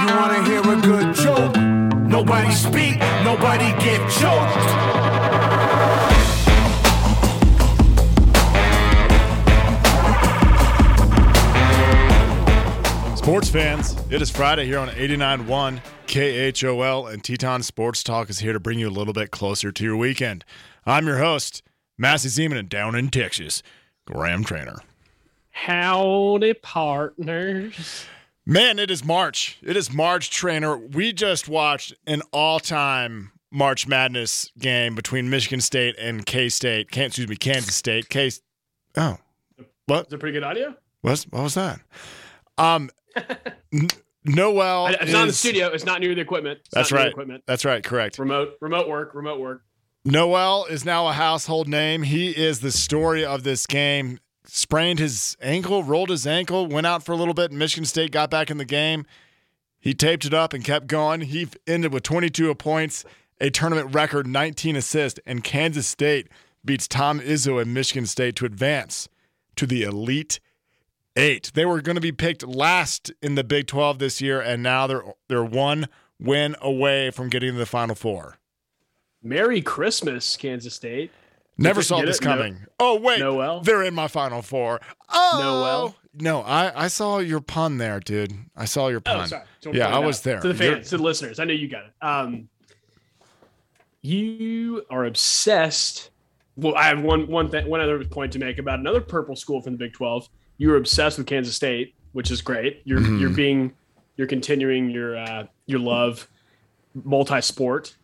You wanna hear a good joke? Nobody speak, nobody get choked. Sports fans, it is Friday here on 89.1 KHOL, and Teton Sports Talk is here to bring you a little bit closer to your weekend. I'm your host, Massey Zeman, and down in Texas, Graham Trainor. Howdy, partners. Man, it is March. It is March, Trainor. We just watched an all-time March Madness game between Michigan State and K-State. Can't excuse me, Kansas State. K. Oh, what? Is it pretty good audio? What's, what was that? Um, N- Noel. It's not in the studio. It's not near the equipment. It's That's not near the right. Equipment. That's right. Correct. Remote, remote work, remote work. Nowell is now a household name. He is the story of this game. Sprained his ankle, rolled his ankle, went out for a little bit. Michigan State got back in the game. He taped it up and kept going. He ended with 22 points, a tournament record 19 assists, and Kansas State beats Tom Izzo and Michigan State to advance to the Elite Eight. They were going to be picked last in the Big 12 this year, and now they're they're one win away from getting to the Final Four. Merry Christmas, Kansas State. Never saw it? this No- coming. oh wait, Noel? they're in my final four. Oh Noel? no, I I saw your pun there, dude. I saw your pun. Oh. Yeah, I it was there. To the You're- fans, to the listeners. I know you got it. Um, you are obsessed. Well, I have one one thing, one other point to make about another purple school from the Big Twelve. You were obsessed with Kansas State, which is great. You're Mhm. you're being you're continuing your uh, your love multi-sport,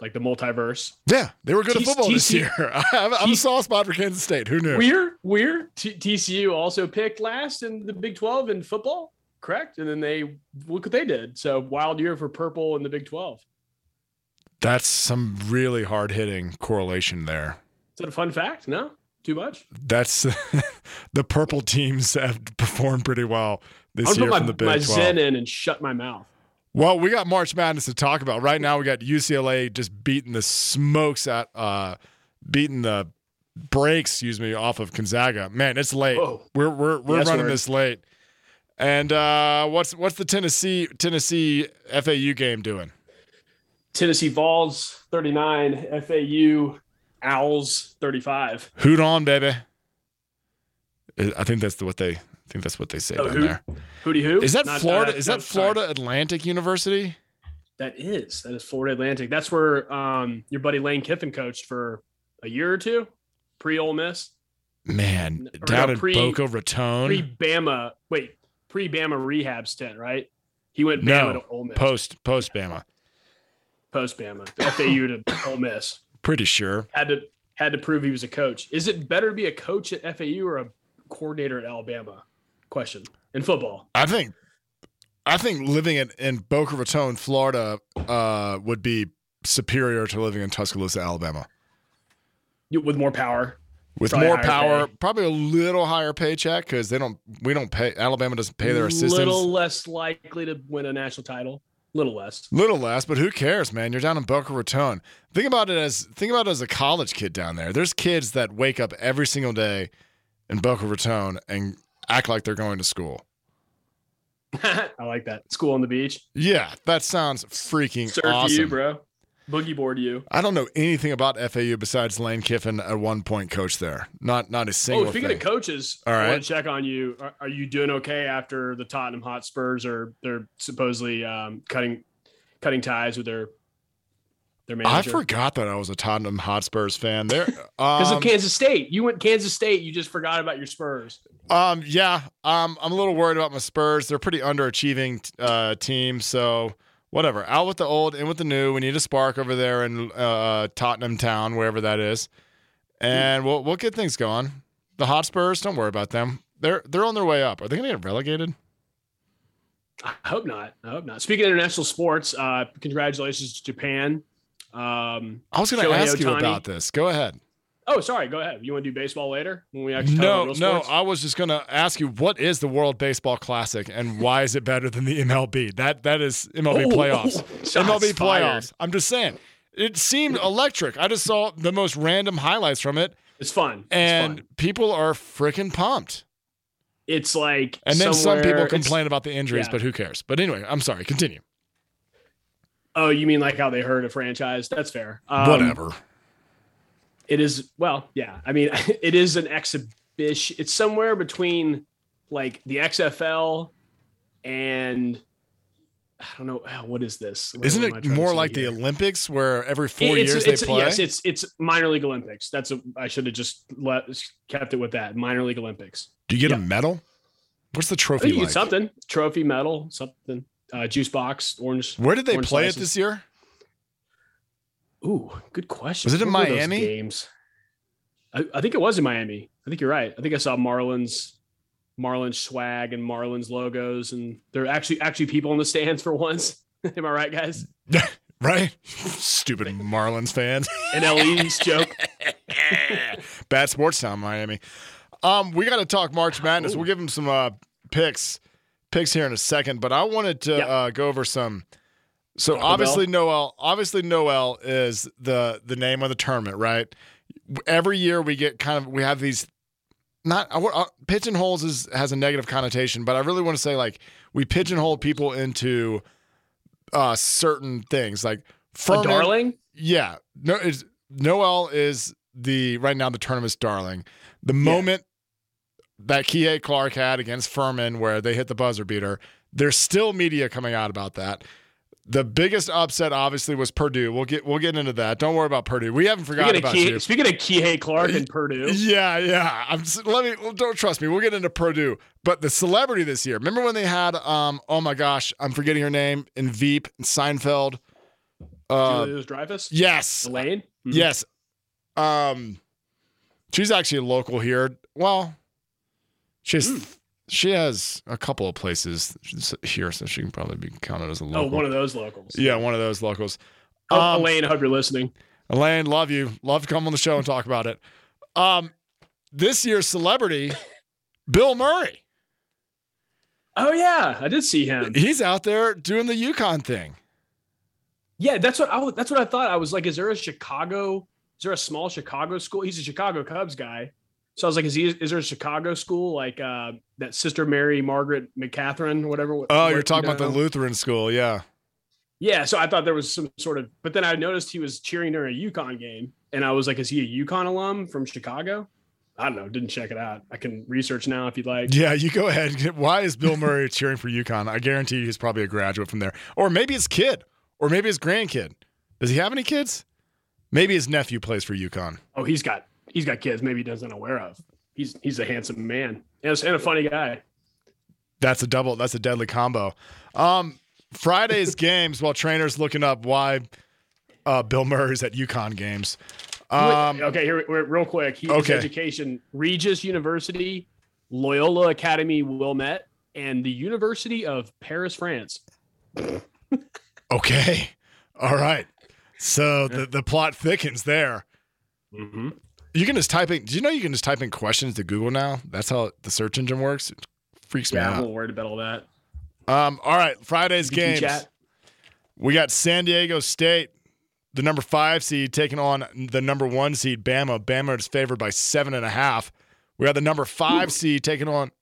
like the multiverse. Yeah, they were good at T- football this TC year. I have, I'm a soft spot for Kansas State. Who knew? We're we're T- TCU also picked last in the Big Twelve in football, correct? And then they look what they did. So wild year for purple in the Big Twelve. That's some really hard hitting correlation there. Is that a fun fact? No, too much. That's the purple teams have performed pretty well this I'll year put my, from the Big my 12. Zen in and shut my mouth. Well, we got March Madness to talk about. Right now, we got UCLA just beating the smokes at, uh, beating the brakes, excuse me, off of Gonzaga. Man, it's late. Whoa. We're we're we're Yes, running word. this late. And uh, what's what's the Tennessee Tennessee FAU game doing? Tennessee Vols 39, FAU Owls 35. Hoot on, baby. I I think that's the, what they I think that's what they say Oh, down hoot? there. Hootie who? Is that Not- Florida? uh, is no, that sorry. Florida Atlantic University? That is. That is Florida Atlantic. That's where um, your buddy Lane Kiffin coached for a year or two, pre Ole Miss, Man, Or down no, in pre- Boca Raton. pre Bama. Wait, pre Bama rehab stint, right? He went Bama no, to Ole Miss, post post Bama. post Bama, FAU to Ole Miss. Pretty sure. Had to had to prove he was a coach. Is it better to be a coach at FAU or a coordinator at Alabama? Question in football. I think I think living in, in Boca Raton, Florida, uh, would be superior to living in Tuscaloosa, Alabama. With more power, With Probably more power, pay. probably a little higher paycheck because they don't. We don't pay. Alabama doesn't pay their assistants. A little less likely to win a national title. Little less. Little less, but who cares, man? You're down in Boca Raton. Think about it as think about it as a college kid down there. There's kids that wake up every single day in Boca Raton and act like they're going to school. I like that. School on the beach. Yeah, that sounds freaking Surf awesome. you, bro. Boogie board you. I don't know anything about FAU besides Lane Kiffin at one point coach there. Not not a single Oh, speaking thing. of coaches, all right. I want to check on you. Are, are you doing okay after the Tottenham Hotspurs are they're supposedly um, cutting cutting ties with their their I forgot that I was a Tottenham Hotspurs fan. There, because um, of Kansas State. You went Kansas State. You just forgot about your Spurs. um, yeah, um, I'm a little worried about my Spurs. They're pretty underachieving uh, team, so whatever. Out with the old, in with the new. We need a spark over there in uh, Tottenham Town, wherever that is, and we'll we'll get things going. The Hotspurs, don't worry about them. They're they're on their way up. Are they going to get relegated? I hope not. I hope not. Speaking of international sports, uh, congratulations to Japan. Um, I was going to ask you about this. Go ahead. oh, sorry. Go ahead. You want to do baseball later when we actually No, no. I was just gonna ask you what is the World Baseball Classic and why is it better than the MLB? That that is MLB Oh, playoffs. MLB fired. playoffs. I'm just saying. It seemed electric. I just saw the most random highlights from it, It's fun. It's and fun. people are freaking pumped. It's like And then some people complain about the injuries, yeah. but who cares? But anyway, I'm sorry. Continue. Oh, you mean like how they hurt a franchise? That's fair. Um, Whatever. It is well, yeah. I mean, it is an exhibition. It's somewhere between like the XFL and I don't know what is this. What Isn't it more like the? Olympics where every four It's- years it's, they play? Yes, it's it's minor league Olympics. That's a, I should have just let kept it with that minor league Olympics. Do you get a medal? What's the trophy you like? something trophy, medal, something, uh, juice box, orange. Where did they play it this year? Ooh, good question. Was it in Miami? Games. I, I think it was in Miami. I think you're right. I think I saw Marlins, Marlins swag and Marlins logos, and there are actually actually people in the stands for once. Am I right, guys? right? Stupid Marlins fans. An East joke. Bad sports town, Miami. Um, we got to talk March Madness. Ooh. We'll give them some uh, picks, picks here in a second. But I wanted to Yep. uh, go over some. So Taco obviously Nowell, obviously Nowell is the the name of the tournament, right? Every year we get kind of we have these. Not uh, uh, pigeonholes is has a negative connotation, but I really want to say like we pigeonhole people into uh certain things like A Furman, darling. yeah, no, Nowell is the right now the tournament's darling. The moment that Kihei Clark had against Furman, where they hit the buzzer beater, there's still media coming out about that. The biggest upset, obviously, was Purdue. We'll get we'll get into that. Don't worry about Purdue. We haven't forgotten Speaking about you. Speaking of Kihei Clark and Purdue, Yeah, yeah. I'm just, let me don't trust me. We'll get into Purdue. But the celebrity this year. Remember when they had um oh my gosh, I'm forgetting her name in Veep and Seinfeld. Uh Julia Dreyfus, yes. Elaine. Mhm. Yes. Um she's actually a local here. Well, she's Hmm. she has a couple of places here, so she can probably be counted as a Oh, local. one of those locals. yeah, one of those locals. Oh, Um, Elaine, I hope you're listening. Elaine, love you. Love to come on the show and talk about it. Um, this year's celebrity, Bill Murray. Oh yeah, I did see him. He's out there doing the UConn thing. Yeah, that's what I that's what I thought. I was like, is there a Chicago? Is there a small Chicago school? He's a Chicago Cubs guy. So I was like, is he? Is there a Chicago school like uh, that Sister Mary Margaret McCatherine, whatever? Oh, you're talking about the. Lutheran school, yeah. Yeah, so I thought there was some sort of, but then I noticed he was cheering during a UConn game, and I was like, is he a UConn alum from Chicago? I don't know. Didn't check it out. I can research now if you'd like. Yeah, you go ahead. Why is Bill Murray cheering for UConn? I guarantee you he's probably a graduate from there. Or maybe his kid, or maybe his grandkid. Does he have any kids? Maybe his nephew plays for UConn. Oh, he's got he's got kids. Maybe he doesn't aware of. He's he's a handsome man and a, and a funny guy. That's a double. That's a deadly combo. Um, Friday's games while Trainor's looking up why uh, Bill Murray's at UConn games. Um, okay, here we're, real quick. He okay. education: Regis University, Loyola Academy Wilmette, and the University of Paris, France. okay, all right. So the the plot thickens there. Mm-hmm. You can just type in. Do you know you can just type in questions to Google now? That's how the search engine works. It freaks me Yeah, I'm a out. little worried about all that. Um, all right, Friday's VT games. chat. We got San Diego State, the number five seed, taking on the number one seed, Bama. Bama is favored by seven and a half. We got the number five seed taking on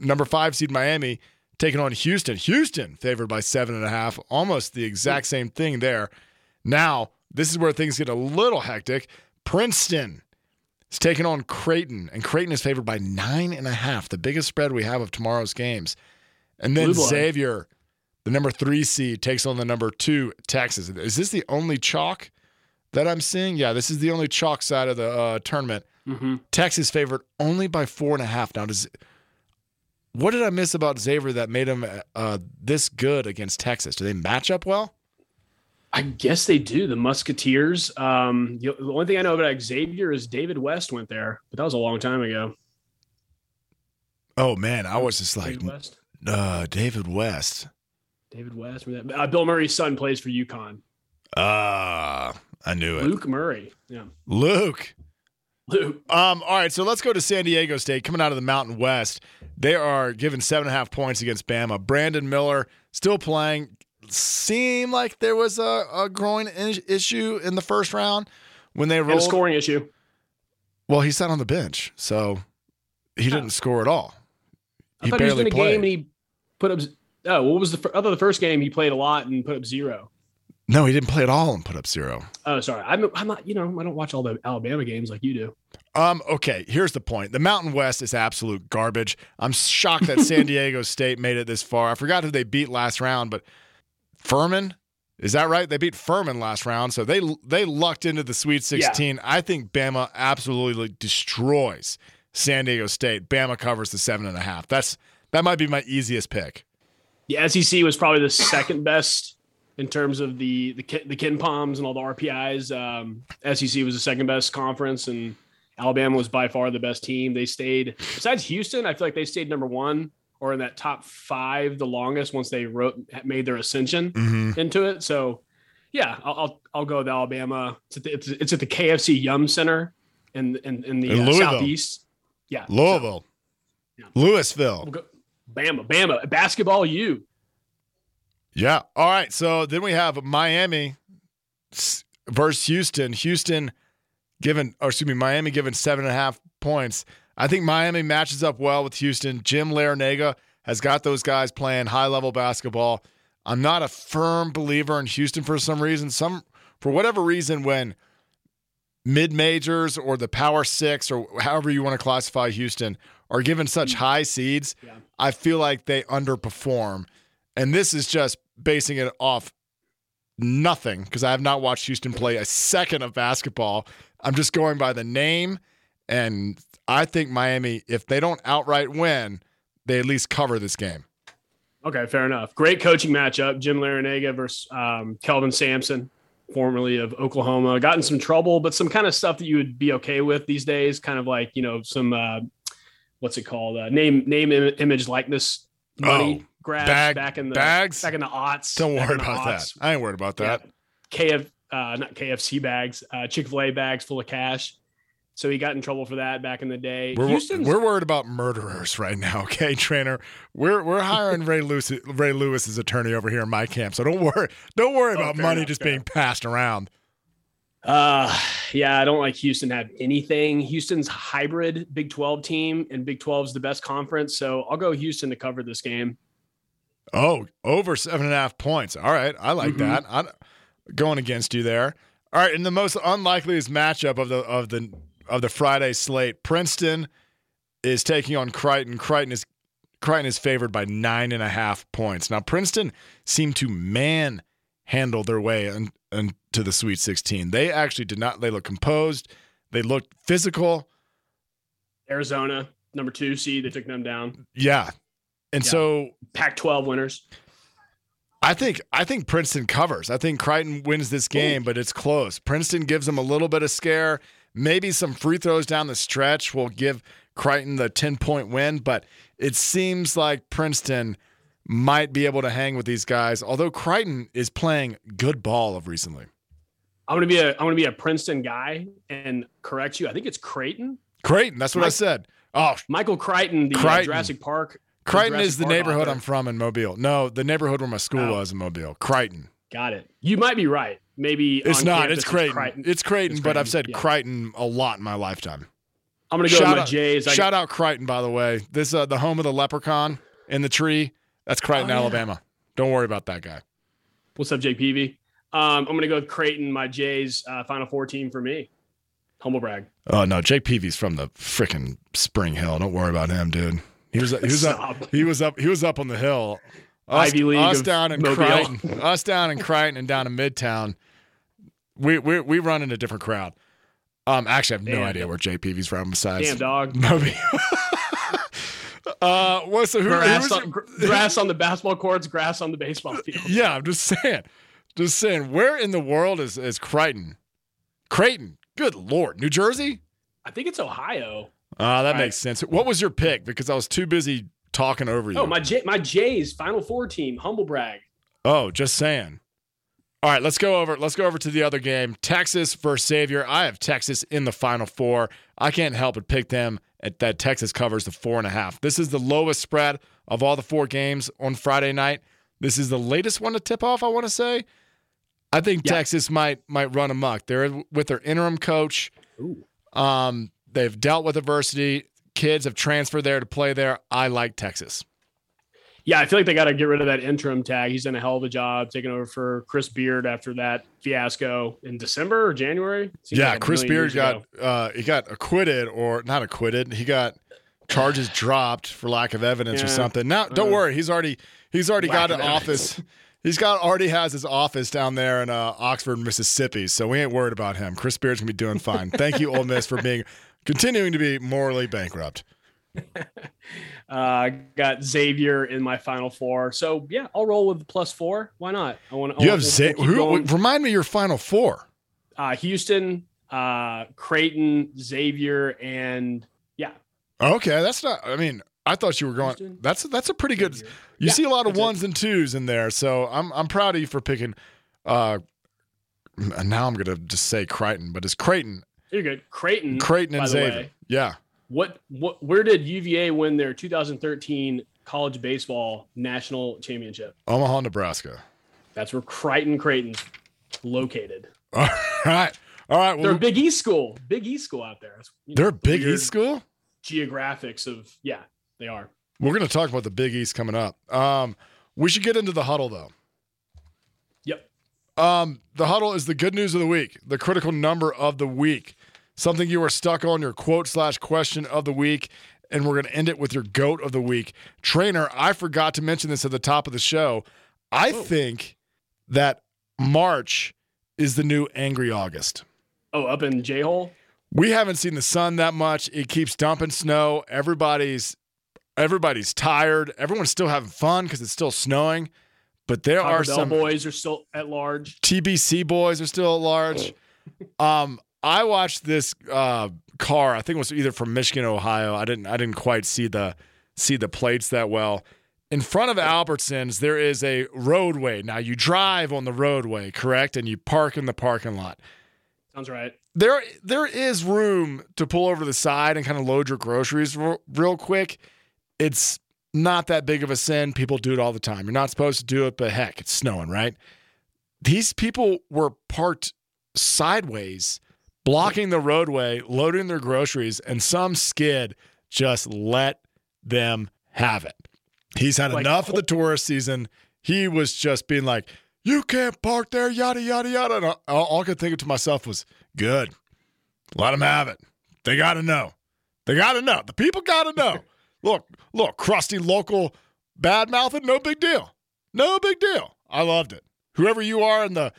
number five seed Miami, taking on Houston. Houston favored by seven and a half. Almost the exact same thing there. Now, this is where things get a little hectic. Princeton is taking on Creighton, and Creighton is favored by nine and a half, the biggest spread we have of tomorrow's games. And then Xavier, the number three seed, takes on the number two Texas. Is this the only chalk that I'm seeing? Yeah, this is the only chalk side of the uh, tournament. Mm-hmm. Texas favored only by four and a half. Now, does what did I miss about Xavier that made him uh, this good against Texas? Do they match up well? I guess they do. The Musketeers. Um, the, the only thing I know about Xavier is David West went there, but that was a long time ago. Oh man, I was just like David West. uh, David West. David West. that? Uh, Bill Murray's son plays for UConn. Ah, I knew it. Luke Murray. Yeah. Luke. Luke. Um, all right, so let's go to San Diego State coming out of the Mountain West. They are given seven and a half points against Bama. Brandon Miller still playing. Seemed like there was a, a growing in- issue in the first round when they And a rolled. scoring issue. Well, he sat on the bench, so he didn't score at all. I he thought he was in a played. game and he put up. Oh, what was the? fir- I the first game he played a lot and put up zero. no, he didn't play at all and put up zero. Oh, sorry. I'm, I'm not. You know, I don't watch all the Alabama games like you do. Um, okay, here's the point. The Mountain West is absolute garbage. I'm shocked that San Diego State made it this far. I forgot who they beat last round, but Furman, is that right? They beat Furman last round, so they they lucked into the Sweet 16. I think Bama absolutely destroys San Diego State. Bama covers the seven and a half. That's that might be my easiest pick. The SEC was probably the second best in terms of the the the KenPoms and all the RPIs. Um, SEC was the second best conference, and Alabama was by far the best team. They stayed besides Houston. I feel like they stayed number one or in that top five the longest once they wrote made their ascension Mm-hmm. into it. So yeah, I'll I'll, I'll go with Alabama. It's at the, it's, it's at the KFC Yum Center in in, in the In uh, southeast. Yeah, so Louisville, Yeah. Louisville. we'll go, Bama, Bama, basketball. You Yeah. All right. So then we have Miami versus Houston. Houston given, or excuse me, Miami given seven and a half points. I think Miami matches up well with Houston. Jim Larrañaga has got those guys playing high level basketball. I'm not a firm believer in Houston for some reason. Some for whatever reason, when mid majors or the Power Six or however you want to classify Houston are given such mm. high seeds, Yeah. I feel like they underperform. And this is just basing it off nothing because I have not watched Houston play a second of basketball. I'm just going by the name. And I think Miami, if they don't outright win, they at least cover this game. Okay, fair enough. Great coaching matchup. Jim Larrañaga versus um, Kelvin Sampson, formerly of Oklahoma. Got in some trouble, but some kind of stuff that you would be okay with these days. Kind of like you know some uh, what's it called? Uh, name, name, Im- image, likeness, money Oh, grabs bag- back in the bags? back in the aughts. Don't worry about that. I ain't worried about that. Yeah. KF, uh, not KFC bags, uh, Chick Fil A bags full of cash. So he got in trouble for that back in the day. We're, Houston's we're worried about murderers right now, okay, Trainor. We're we're hiring Ray Lewis Ray Lewis's attorney over here in my camp, so don't worry don't worry Oh, about money enough, just being passed around. Uh, yeah, I don't like Houston have anything. Houston's hybrid Big 12 team, and Big 12 is the best conference. So I'll go Houston to cover this game. Oh, over seven and a half points. All right, I like Mhm. that. I'm going against you there. All right, and the most unlikeliest matchup of the of the of the Friday slate, Princeton is taking on Crichton. Crichton is Crichton is favored by nine and a half points. Now Princeton seemed to manhandle their way in, into the Sweet 16. They actually did not. They looked composed. They looked physical. Arizona, number two seed, they took them down. Yeah, and Yeah. so Pac 12 winners. I think I think Princeton covers. I think Crichton wins this game, but it's close. Princeton gives them a little bit of scare. Maybe some free throws down the stretch will give Crichton the 10 point win, but it seems like Princeton might be able to hang with these guys, although Crichton is playing good ball of recently. I'm gonna be a I'm gonna be a Princeton guy and correct you. I think it's Creighton. Creighton, that's what I said. Oh, Michael Crichton, the uh, Crichton. Jurassic Park. Crichton Jurassic is the Park neighborhood author. I'm from in Mobile. No, the neighborhood where my school Oh. was in Mobile. Crichton. Got it. You might be right. Maybe It's not. It's Creighton. Crichton. It's Creighton, It's but I've said yeah. Crichton a lot in my lifetime. I'm gonna go Shout with my out- Jays. I- Shout out Crichton, by the way. This uh, the home of the leprechaun in the tree. That's Crichton, Oh, yeah. Alabama. Don't worry about that guy. What's up, Jake Peavy? Um, I'm gonna go with Creighton, my Jays uh, Final Four team for me. Humble brag. Oh no, Jake Peavy's from the freaking Spring Hill. Don't worry about him, dude. He was he was up he was up he was up on the hill. Us, Ivy League us down in Mobile. Crichton, us down in Crichton and down in Midtown. We we we run in a different crowd. Um, actually, I have no idea where JPV's from. Besides, Damn dog. Moby. uh, what's the who, Grass who's on, gr- grass on the basketball courts, grass on the baseball field. Yeah, I'm just saying. Just saying. Where in the world is, is Crichton? Creighton. Good Lord. New Jersey? I think it's Ohio. Ah, that Right. makes sense. What was your pick? Because I was too busy talking over you. Oh, my J- my Jays Final Four team. Humble brag. Oh, just saying. All right, let's go over. Let's go over to the other game. Texas versus Xavier. I have Texas in the final four. I can't help but pick them at that Texas covers the four and a half. This is the lowest spread of all the four games on Friday night. This is the latest one to tip off. I want to say. I think Yeah. Texas might might run amok. They're with their interim coach. Ooh. Um, they've dealt with adversity. kids have transferred there to play there. I like Texas. Yeah, I feel like they got to get rid of that interim tag. He's done a hell of a job taking over for Chris Beard after that fiasco in December or January. Yeah, like Chris Beard got uh, he got acquitted or not acquitted. He got charges dropped for lack of evidence or something. Now, don't Uh, worry, he's already he's already got an office. He's got already has his office down there in uh, Oxford, Mississippi. So we ain't worried about him. Chris Beard's gonna be doing fine. Thank you, Ole Miss, for being continuing to be morally bankrupt. Uh, got Xavier in my final four. So yeah, I'll roll with plus four. Why not? I want. To. You have who, remind me your final four. uh, Houston, uh, Creighton, Xavier, and yeah, Okay, that's not. I mean, I thought you were going. Houston. That's that's a pretty good. Xavier. You Yeah, see a lot of that's it. ones and twos in there, so I'm I'm proud of you for picking. Uh, now I'm gonna just say Creighton, but it's Creighton, You're good. Creighton. Creighton and Xavier. way. Yeah, What what where did UVA win their 2013 college baseball national championship? Omaha, Nebraska. That's where Crichton Creighton's located. All right, all right. They're a Big East school. Big East school out there. You know, they're a Big East school. Geographics of yeah, they are. We're gonna talk about the Big East coming up. Um, we should get into the huddle though. Yep. Um, the huddle is the good news of the week, the critical number of the week, something you are stuck on, your quote slash question of the week, and we're going to end it with your goat of the week. Trainor, I forgot to mention this at the top of the show. I Oh. think that March is the new angry August. Oh, up in J hole. We haven't seen the sun that much. It keeps dumping snow. Everybody's everybody's tired. Everyone's still having fun because it's still snowing. But there Taco are Bell some boys are still at large. TBC boys are still at large. um, I watched this uh, car. I think it was either from Michigan, or Ohio. I didn't. I didn't quite see the see the plates that well. In front of Albertsons, there is a roadway. Now you drive on the roadway, correct, and you park in the parking lot. Sounds right. There, there is room to pull over to the side and kind of load your groceries real, real quick. It's not that big of a sin. People do it all the time. You're not supposed to do it, but heck, it's snowing, right? These people were parked sideways, blocking the roadway, loading their groceries, and some skid just let them have it. He's had Like- enough of the oh. tourist season. He was just being like, "You can't park there," yada yada yada. And all, all I could think of to myself was, "Good, let them have it. They got to know. They got to know. The people got to know. look, look, crusty local bad mouthing, no big deal. No big deal. I loved it. Whoever you are in the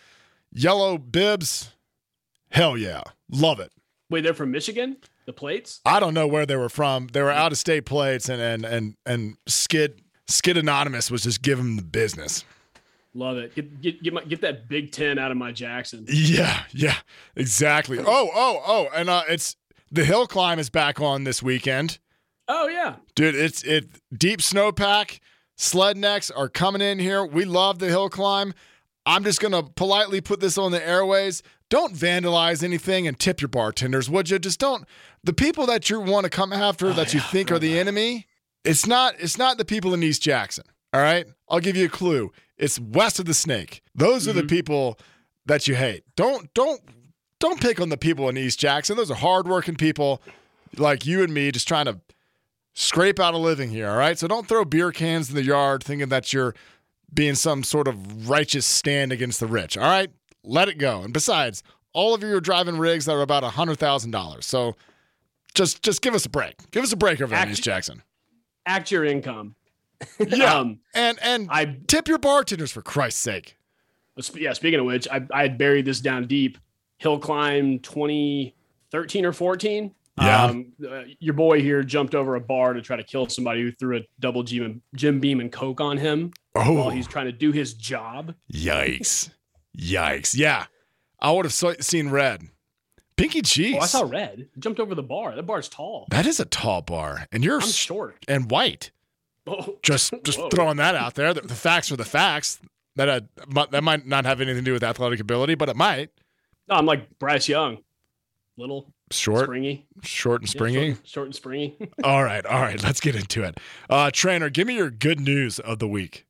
yellow bibs, hell yeah, love it. Wait, they're from Michigan. The plates. I don't know where they were from. They were out of state plates, and and and and Skid Skid Anonymous was just giving them the business. Love it. Get get get, my, get that Big Ten out of my Jackson. Yeah, yeah, exactly. Oh, oh, oh, and uh, it's the hill climb is back on this weekend, Oh yeah. dude. It's it deep snowpack. Sled necks are coming in here. We love the hill climb. I'm just gonna politely put this on the airways. Don't vandalize anything and tip your bartenders, would you? Just don't. The people that you want to come after that you yeah, think are the enemy, it's not. It's not the people in East Jackson. All right, I'll give you a clue. It's west of the Snake. Those are the mm-hmm. people that you hate. Don't don't don't pick on the people in East Jackson. Those are hardworking people like you and me, just trying to scrape out a living here. All right, so don't throw beer cans in the yard thinking that you're being some sort of righteous stand against the rich. All right, let it go. And besides, all of you are driving rigs that are about a hundred thousand dollars. So just just give us a break. Give us a break over there Jackson. Act your income. Yeah, Um, and and I tip your bartenders for Christ's sake. yeah. Speaking of which, I I had buried this down deep. Hill climb 2013 or 14. Yeah. Um, uh, your boy here jumped over a bar to try to kill somebody who threw a double Jim, Jim Beam and Coke on him while Oh, he's trying to do his job. yikes, yikes. Yeah, I would have seen red. Pinky cheese. Oh, I saw red. He jumped over the bar. That bar's tall. That is a tall bar, and you're I'm short. and white. Oh, Just just Whoa. throwing that out there. The, the facts are the facts. That uh, that might not have anything to do with athletic ability, but it might. no, I'm like Bryce Young. Little, Short, springy. short and Yeah, springy. short, short and springy. all right, all right. Let's get into it. Uh, Trainor, give me your good news of the week.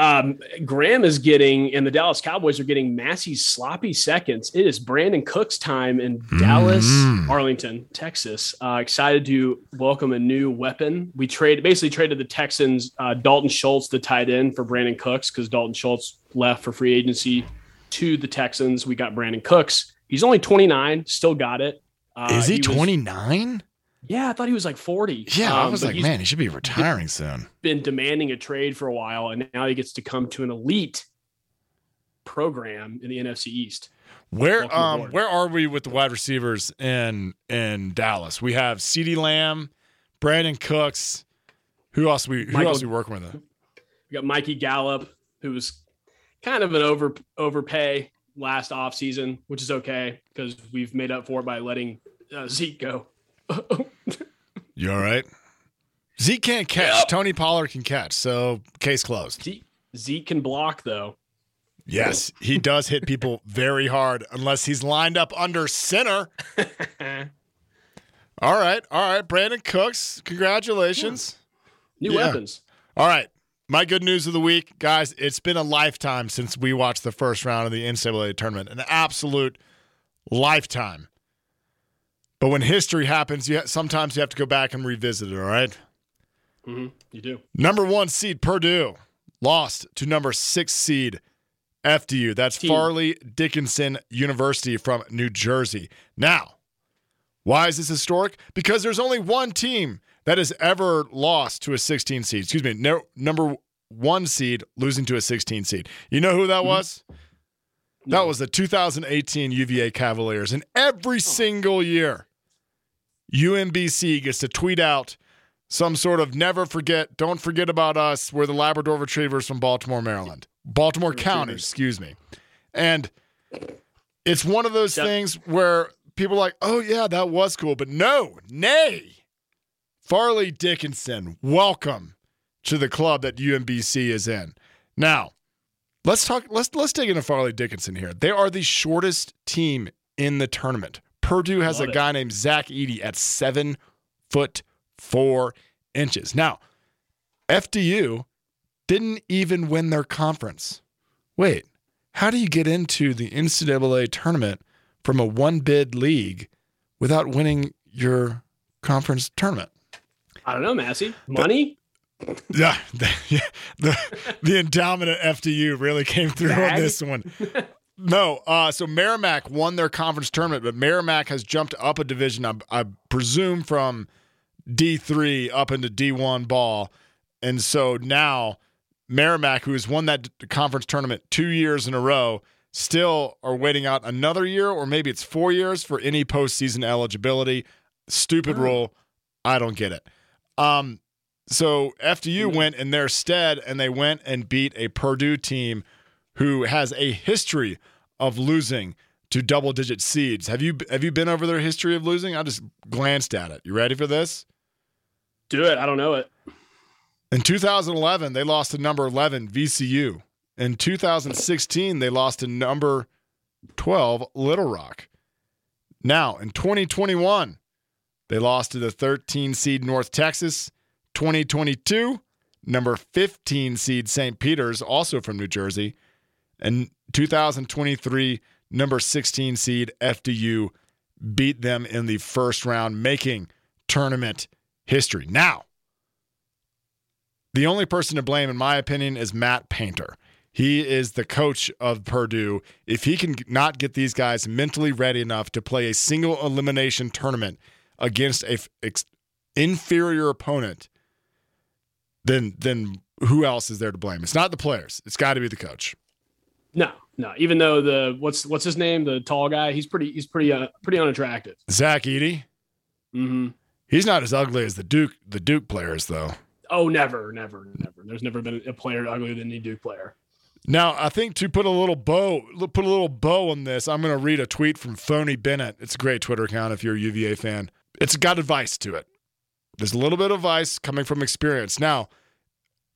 Um, Graham is getting, and the Dallas Cowboys are getting Massey sloppy seconds. It is Brandin Cooks time in Dallas, Mm. Arlington, Texas. Uh, excited to welcome a new weapon. We trade basically traded the Texans uh, Dalton Schultz, the tight end, for Brandin Cooks because Dalton Schultz left for free agency to the Texans. We got Brandin Cooks. He's only 29, still got it. Uh, Is he was- 29? Yeah, I thought he was like 40. Yeah, I Um, was like, man, he should be retiring soon. been demanding a trade for a while, and now he gets to come to an elite program in the NFC East. Where Welcome um aboard. where are we with the wide receivers in in Dallas? We have CeeDee Lamb, Brandin Cooks. Who else we who Michael- else we working with? Them? We got Mikey Gallup, who was kind of an over overpay last offseason, which is okay because we've made up for it by letting uh, Zeke go. You all right? Zeke can't catch. Yep. Tony Pollard can catch. So case closed. Zeke, Zeke can block though. Yes, he does hit people very hard unless he's lined up under center. All right, all right. Brandin Cooks, congratulations. New Yeah. weapons. All right. My good news of the week, guys, it's been a lifetime since we watched the first round of the NCAA tournament. An absolute lifetime. But when history happens, you ha- sometimes you have to go back and revisit it, all right? hmm You do. Number one seed Purdue lost to number six seed FDU. That's Team. Fairleigh Dickinson University from New Jersey. Now, why is this historic? Because there's only one team that has ever lost to a 16 seed. Excuse me, no, number one seed losing to a 16 seed. You know who that was? That was the 2018 UVA Cavaliers. And every single year, UMBC gets to tweet out some sort of never forget, don't forget about us. We're the Labrador Retrievers from Baltimore, Maryland. Baltimore County, excuse me. And it's one of those Yep. things where people are like, oh, yeah, that was cool. But no, nay. Fairleigh Dickinson, welcome to the club that UMBC is in. Now, let's talk let's let's dig into Fairleigh Dickinson here. They are the shortest team in the tournament. Purdue has Love a it. guy named Zach Edey at seven foot four inches. Now, FDU didn't even win their conference. Wait, how do you get into the NCAA tournament from a one bid league without winning your conference tournament? I don't know, Massey. Money? Yeah, the, yeah, the the endowment at FDU really came through on this one. No, uh, so Merrimack won their conference tournament, but Merrimack has jumped up a division, I, I presume from D three up into D one ball, and so now Merrimack, who has won that d- conference tournament two years in a row, still are waiting out another year, or maybe it's four years for any postseason eligibility. Stupid Oh. rule. I don't get it. Um, so FDU went in their stead and they went and beat a Purdue team who has a history of losing to double digit seeds. Have you have you been over their history of losing? I just glanced at it. You ready for this? Do it. I don't know it. In 2011, they lost to number 11 VCU. In 2016, they lost to number 12 Little Rock. Now, in 2021, they lost to the 13 seed North Texas. 2022, number 15 seed St. Peter's, also from New Jersey. And 2023, number 16 seed FDU beat them in the first round, making tournament history. Now, the only person to blame, in my opinion, is Matt Painter. He is the coach of Purdue. If he can not get these guys mentally ready enough to play a single elimination tournament against a ex- inferior opponent, then then who else is there to blame? It's not the players. It's got to be the coach. No, no. Even though the what's what's his name, the tall guy, he's pretty he's pretty uh, pretty unattractive. Zach Edey. Mm-hmm. He's not as ugly as the Duke the Duke players though. Oh, never, never, never. There's never been a player uglier than the Duke player. Now, I think to put a little bow, put a little bow on this, I'm going to read a tweet from Phony Bennett. It's a great Twitter account if you're a UVA fan. It's got advice to it. There's a little bit of advice coming from experience. Now,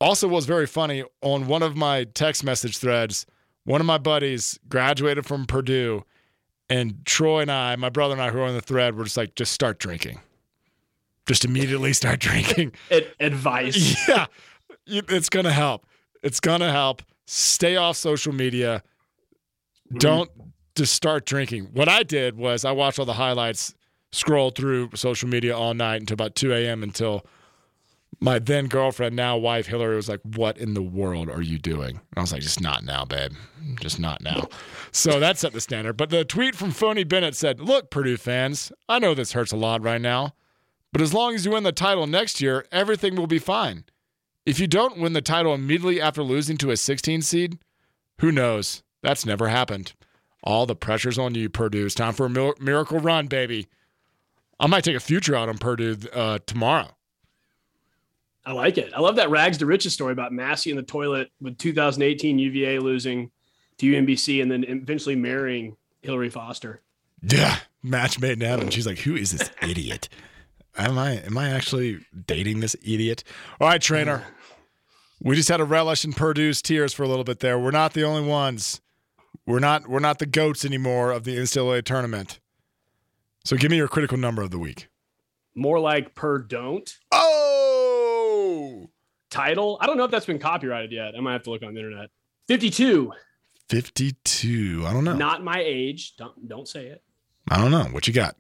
also was very funny on one of my text message threads. One of my buddies graduated from Purdue, and Troy and I, my brother and I, who are on the thread, were just like, just start drinking. Just immediately start drinking. Ad- advice. Yeah, it's gonna help. It's gonna help. Stay off social media. Mm-hmm. Don't just start drinking. What I did was I watched all the highlights, scrolled through social media all night until about 2 a.m. until my then girlfriend, now wife Hillary, was like, What in the world are you doing? And I was like, Just not now, babe. Just not now. So that set the standard. But the tweet from Phony Bennett said, Look, Purdue fans, I know this hurts a lot right now, but as long as you win the title next year, everything will be fine. If you don't win the title immediately after losing to a 16 seed, who knows? That's never happened. All the pressure's on you, Purdue. It's time for a miracle run, baby. I might take a future out on Purdue uh, tomorrow. I like it. I love that rags to riches story about Massey in the toilet with 2018 UVA losing to UMBC and then eventually marrying Hillary Foster. Yeah, match made in heaven. She's like, "Who is this idiot? Am I am I actually dating this idiot?" All right, Trainor. We just had a relish in Purdue's tears for a little bit there. We're not the only ones. We're not we're not the goats anymore of the NCAA tournament. So give me your critical number of the week. More like per don't Oh, title. I don't know if that's been copyrighted yet. I might have to look on the internet. 52. 52. I don't know. Not my age. Don't don't say it. I don't know. What you got?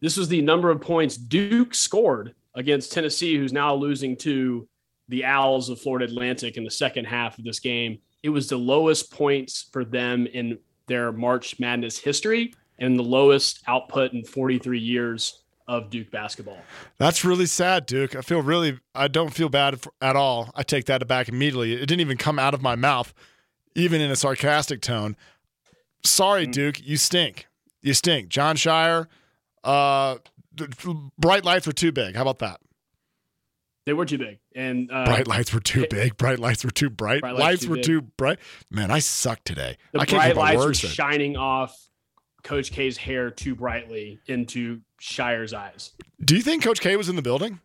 This was the number of points Duke scored against Tennessee, who's now losing to the Owls of Florida Atlantic in the second half of this game. It was the lowest points for them in their March Madness history and the lowest output in 43 years of Duke basketball. That's really sad, Duke. I feel really, I don't feel bad at all. I take that back immediately. It didn't even come out of my mouth, even in a sarcastic tone. Sorry, Duke, you stink. You stink. Jon Scheyer, uh, bright lights were too big. How about that? They were too big, and uh, bright lights were too big. Bright lights were too bright. Bright lights, lights too were big. too bright. Man, I suck today. the I can't bright lights were shining off Coach K's hair too brightly into Scheyer's eyes. Do you think Coach K was in the building?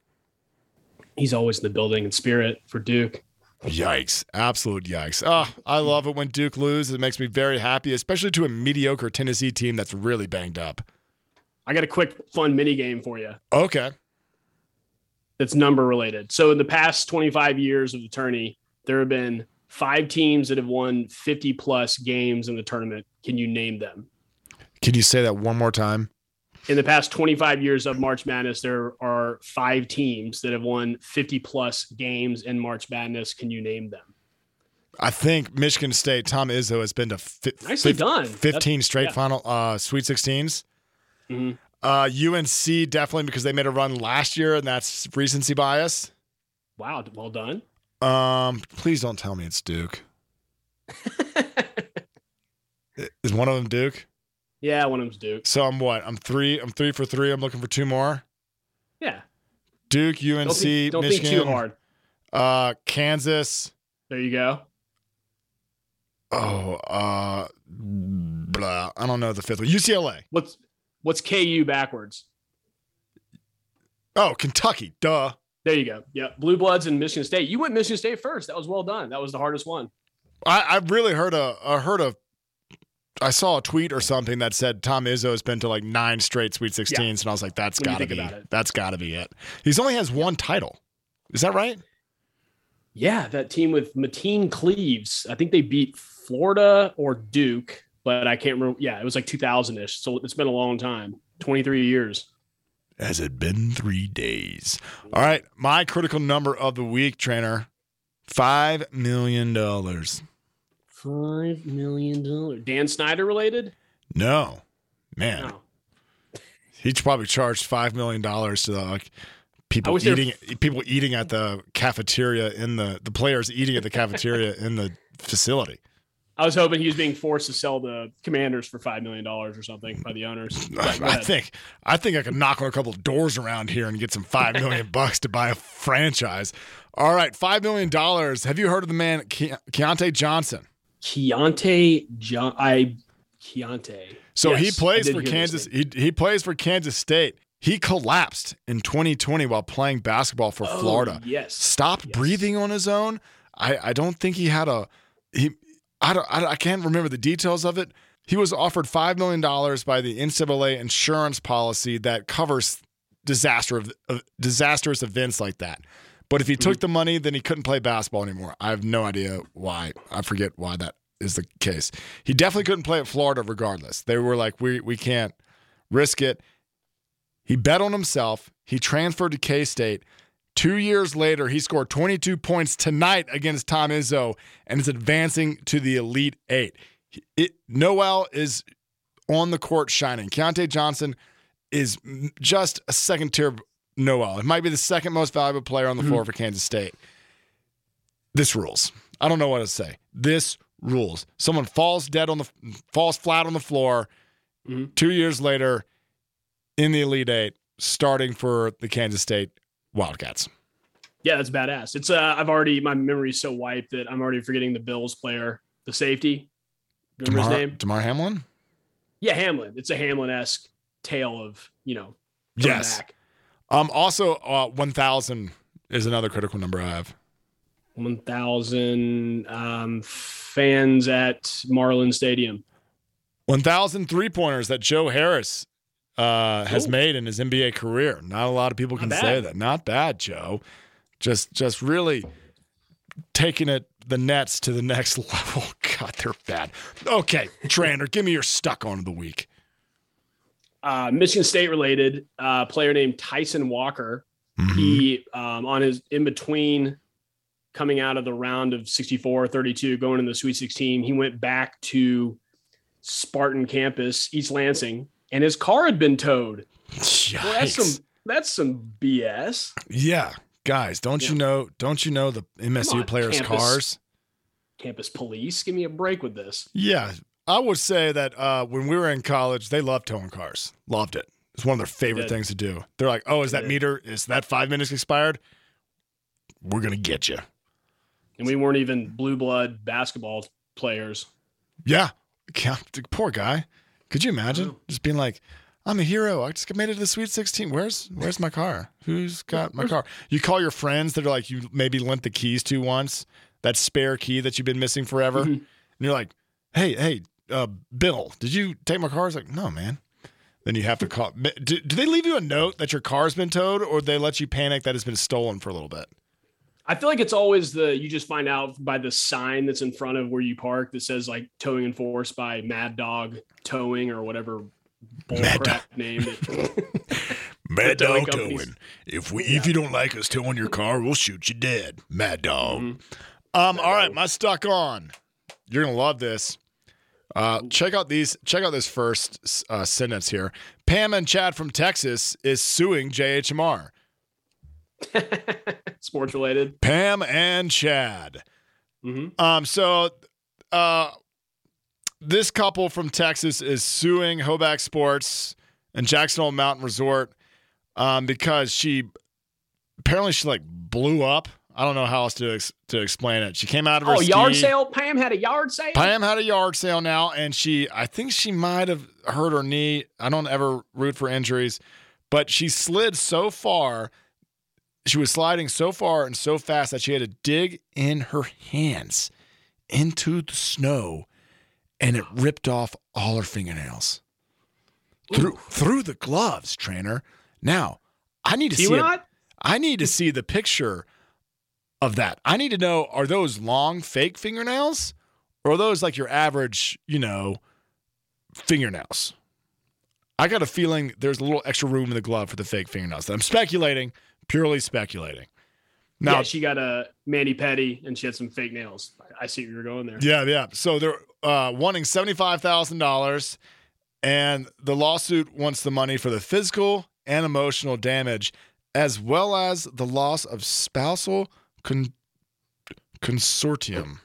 He's always in the building in spirit for Duke. Yikes. Absolute yikes. Oh, I love it when Duke loses. It makes me very happy, especially to a mediocre Tennessee team that's really banged up. I got a quick fun mini game for you. Okay. that's number related. So in the past 25 years of the tourney, there have been five teams that have won 50 plus games in the tournament. Can you name them? Can you say that one more time? In the past 25 years of March Madness, there are five teams that have won 50 plus games in March Madness. Can you name them? I think Michigan State, Tom Izzo has been to fi- Nicely done. 15 straight yeah. final uh, Sweet 16s. Mhm. Uh, UNC definitely because they made a run last year, and that's recency bias. Wow, well done. Um, please don't tell me it's Duke. Is one of them Duke? Yeah, one of them's Duke. So I'm what? I'm three. I'm three for three. I'm looking for two more. Yeah, Duke, UNC, don't, think, don't Michigan, think too hard. uh, Kansas. There you go. Oh, uh, blah. I don't know the fifth one. UCLA. What's what's KU backwards? Oh, Kentucky. Duh. There you go. Yeah, Blue Bloods and Michigan State. You went Michigan State first. That was well done. That was the hardest one. I, I really heard a, I heard a, I saw a tweet or something that said Tom Izzo has been to like nine straight Sweet 16s, and I was like, that's got to be, it. that's got to be it. He's only has one title. Is that right? Yeah, that team with Mateen Cleaves. I think they beat Florida or Duke, but I can't remember. Yeah, it was like 2000 ish. So it's been a long time 23 years. Has it been three days? All right, my critical number of the week, trainer, five million dollars. Dan Snyder related? No, man, No. he probably charged five million dollars to like people wish they were- eating, people eating at the cafeteria in the the players eating at the cafeteria in the facility. I was hoping he was being forced to sell the commanders for $5 million or something by the owners. I think I think I could knock on a couple of doors around here and get some five million bucks to buy a franchise. All right, five million dollars. Have you heard of the man Ke- Keontae Johnson? Keontae John. I Keontae. So he Yes, I plays for Kansas. He, he plays for Kansas State. He collapsed in 2020 while playing basketball for Oh, Florida. Yes. Stopped Yes. breathing on his own. I, I don't think he had a he. I don't. I, I can't remember the details of it. He was offered five million dollars by the NCAA insurance policy that covers disaster of, of disastrous events like that. But if he took mm-hmm. the money, then he couldn't play basketball anymore. I have no idea why. I forget why that is the case. He definitely couldn't play at Florida regardless. They were like, we we can't risk it. He bet on himself. He transferred to K State. Two years later, he scored 22 points tonight against Tom Izzo and is advancing to the Elite Eight. It, Nowell is on the court shining. Keontae Johnson is just a second tier Nowell. It might be the second most valuable player on the floor for Kansas State. This rules. I don't know what to say. This rules. Someone falls dead on the falls flat on the floor. Mhm. Two years later, in the Elite Eight, starting for the Kansas State Wildcats. Yeah, that's badass. It's uh, I've already my memory's so wiped that I'm already forgetting the Bills player, the safety. Remember his name? Damar Hamlin. Yeah, Hamlin. It's a Hamlin esque tale of you know. Yes. back. Um. Also, uh, one thousand is another critical number I have. 1,000 um, fans at Marlin Stadium. 1,000 three pointers that Joe Harris uh, has Ooh. made in his NBA career. Not a lot of people can say that. Not bad, Joe. Just, just really taking it the Nets to the next level. God, they're bad. Okay, Trainor, give me your stuck on of the week. Uh, Michigan State related uh, player named Tyson Walker. Mm-hmm. He um, on his in between coming out of the round of 64 32 going in the sweet 16 he went back to spartan campus east lansing and his car had been towed well, that's some that's some bs Yeah, guys, don't you know? Don't you know the MSU on, players' campus. cars? campus police give me a break with this Yeah, I would say that uh, when we were in college, they loved towing cars. Loved it. It's one of their favorite things to do. They're like, "Oh, is that meter? Is that five minutes expired? We're gonna get you." and we weren't even blue blood basketball players Yeah, Yeah, poor guy. Could you imagine just being like, "I'm a hero. I just made it to the Sweet 16. Where's Where's my car? Who's got my car?" You call your friends that are like you maybe lent the keys to once. That spare key that you've been missing forever, Mhm. and you're like, "Hey, hey, uh, Bill, did you take my car?" It's like, "No, man." Then you have to call. Do, do they leave you a note that your car's been towed, or they let you panic that it's been stolen for a little bit? I feel like it's always the you just find out by the sign that's in front of where you park that says like towing enforced by Mad Dog Towing or whatever Mad bullcrap name. It, Mad Dog companies. Towing. If we if you don't like us towing your car, we'll shoot you dead. Mad Dog. Mhm. Um. All right, Dog. my stuck on. You're gonna love this. Uh, check out these. Check out this first uh, sentence here. Pam and Chad from Texas is suing JHMR. Sports related. Pam and Chad. hmm Um, so uh this couple from Texas is suing Hoback Sports and Jackson Hole Mountain Resort um because she apparently she like blew up. I don't know how else to ex- to explain it. She came out of her Oh, yard ski. sale. Pam had a yard sale. Pam had a yard sale now, and she, I think she might have hurt her knee. I don't ever root for injuries, but she slid so far. She was sliding so far and so fast that she had to dig in her hands into the snow, and it ripped off all her fingernails through through the gloves. Trainor. Now, I need to See see. a- I need to see the picture of that. I need to know are those long fake fingernails or are those like your average, you know, fingernails? I got a feeling there's a little extra room in the glove for the fake fingernails. I'm speculating, purely speculating. Now, yeah, she got a mani-pedi and she had some fake nails. I see where you're going there. Yeah, yeah. So they're uh, wanting seventy-five thousand dollars, and the lawsuit wants the money for the physical and emotional damage, as well as the loss of spousal con- consortium.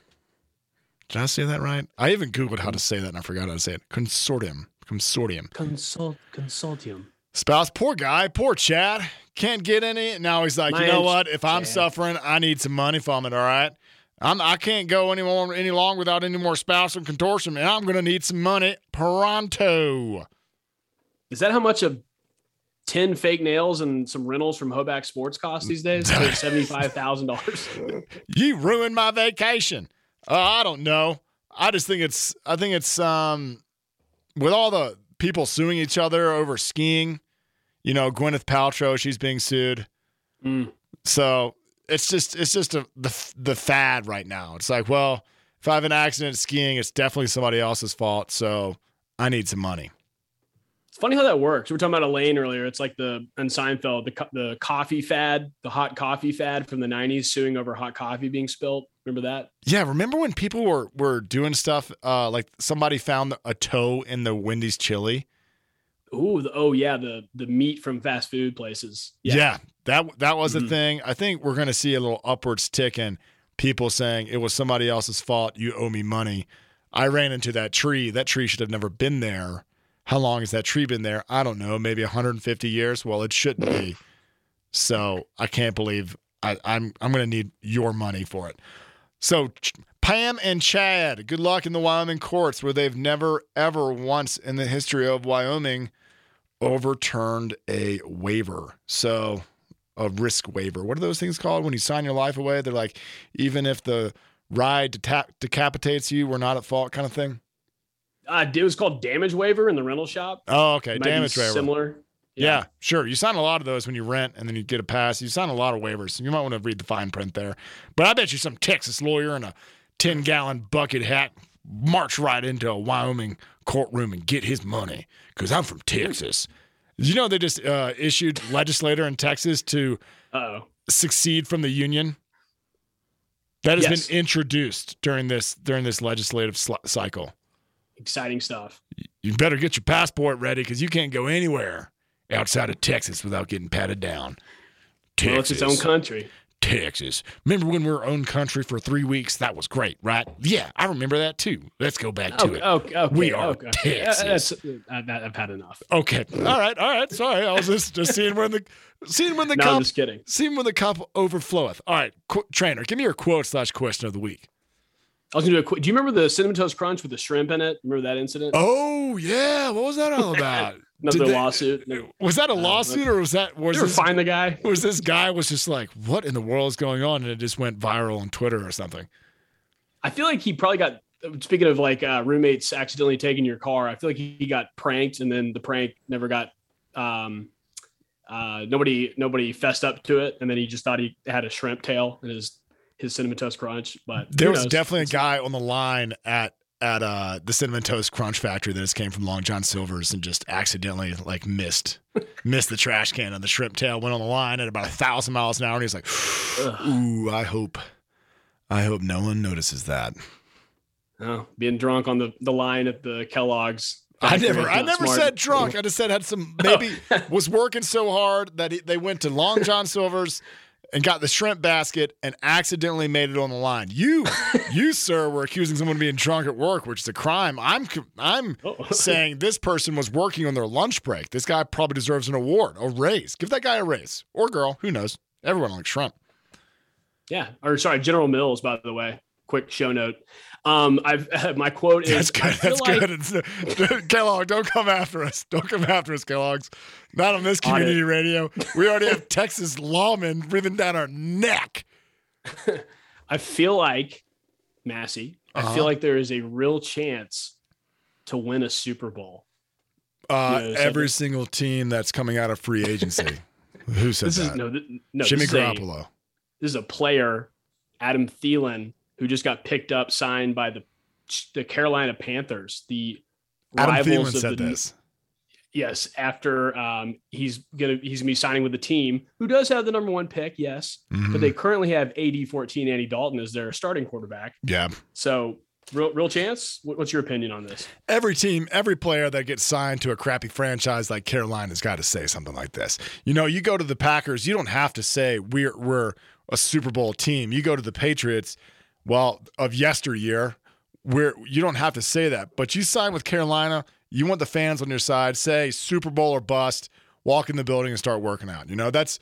Did I say that right? I even googled how to say that, and I forgot how to say it. Consortium. Consortium. Consult consortium. Spouse, poor guy, poor Chad. Can't get any. Now he's like, you know what? If I'm Chad. suffering, I need some money from it. All right. I'm, I can't go any more any long without any more spouse and contortion, and I'm gonna need some money pronto. Is that how much a 10 fake nails and some rentals from Hoback Sports cost these days? Like $75,000. You ruined my vacation. Uh, I don't know. I just think it's I think it's um with all the people suing each other over skiing. You know, Gwyneth Paltrow, she's being sued. Mm. So it's just it's just a, the the fad right now. It's like, well, if I have an accident skiing, it's definitely somebody else's fault. So I need some money. It's funny how that works. We were talking about Elaine earlier. It's like the on Seinfeld, the the coffee fad, the hot coffee fad from the '90s, suing over hot coffee being spilled. Remember that? Yeah, remember when people were were doing stuff uh, like somebody found a toe in the Wendy's chili. Ooh, the, oh yeah, the the meat from fast food places. Yeah, yeah that that was mm-hmm. a thing. I think we're going to see a little upwards tick in people saying it was somebody else's fault. You owe me money. I ran into that tree. That tree should have never been there. How long has that tree been there? I don't know. Maybe 150 years. Well, it shouldn't be. So I can't believe I, I'm I'm going to need your money for it. So Pam and Chad, good luck in the Wyoming courts where they've never ever once in the history of Wyoming overturned a waiver. So a risk waiver. What are those things called when you sign your life away? They're like even if the ride decapitates you, we're not at fault kind of thing. Uh, it was called damage waiver in the rental shop. Oh, okay, damage waiver. Similar. Yeah. yeah. sure. You sign a lot of those when you rent and then you get a pass. You sign a lot of waivers. You might want to read the fine print there. But I bet you some Texas lawyer in a 10 gallon bucket hat march right into a Wyoming courtroom and get his money because I'm from Texas. You know, they just uh, issued legislator in Texas to Uh-oh. succeed from the union. That has yes. been introduced during this during this legislative sl- cycle. Exciting stuff. You better get your passport ready because you can't go anywhere outside of Texas without getting patted down. Texas. Well, it's its own country. Texas. Remember when we were own country for three weeks? That was great, right? Yeah, I remember that too. Let's go back to okay, it. Okay, we are okay. Texas. I've, I've, had enough. Okay, all right, all right. Sorry, I was just just seeing when the seeing when the no, cup. I'm just kidding. Seeing when the cup overfloweth. All right, qu- Trainor, give me your quote slash question of the week. I was gonna do a quick. Do you remember the cinnamon toast crunch with the shrimp in it? Remember that incident? Oh yeah, what was that all about? Another they, lawsuit. Was that a lawsuit or was that was this, find the guy? Was this guy was just like, what in the world is going on? And it just went viral on Twitter or something. I feel like he probably got speaking of like uh, roommates accidentally taking your car, I feel like he got pranked and then the prank never got um uh nobody nobody fessed up to it and then he just thought he had a shrimp tail in his his cinnamon toast crunch. But there was knows? definitely a guy on the line at at uh, the cinnamon toast crunch factory that just came from Long John Silver's and just accidentally like missed missed the trash can and the shrimp tail went on the line at about a thousand miles an hour and he's like, "Ooh, I hope, I hope no one notices that." Oh, being drunk on the the line at the Kellogg's. I never, I never smart. said drunk. I just said had some maybe was working so hard that he, they went to Long John Silver's and got the shrimp basket and accidentally made it on the line. You, you, sir, were accusing someone of being drunk at work, which is a crime. I'm, I'm oh. saying this person was working on their lunch break. This guy probably deserves an award, a raise. Give that guy a raise or girl. Who knows? Everyone likes shrimp. Yeah. Or sorry, General Mills, by the way. Quick show note. Um, I've my quote is that's good. That's like, good. Kellogg, don't come after us. Don't come after us, Kellogg's. Not on this community on radio. We already have Texas lawmen breathing down our neck. I feel like Massey. Uh-huh. I feel like there is a real chance to win a Super Bowl. Uh, you know, every single team that's coming out of free agency. Who said this that? Is, no, no, Jimmy this Garoppolo. A, this is a player, Adam Thielen, who just got picked up, signed by the the Carolina Panthers, the Adam rivals Thielen of said the, this. Yes, after um, he's gonna he's gonna be signing with the team who does have the number one pick, yes, mm-hmm. but they currently have AD fourteen Andy Dalton as their starting quarterback. Yeah. So real real chance. What's your opinion on this? Every team, every player that gets signed to a crappy franchise like Carolina's got to say something like this. You know, you go to the Packers, you don't have to say we're we're a Super Bowl team. You go to the Patriots well, of yesteryear, where you don't have to say that, but you sign with Carolina, you want the fans on your side. Say Super Bowl or bust. Walk in the building and start working out. You know that's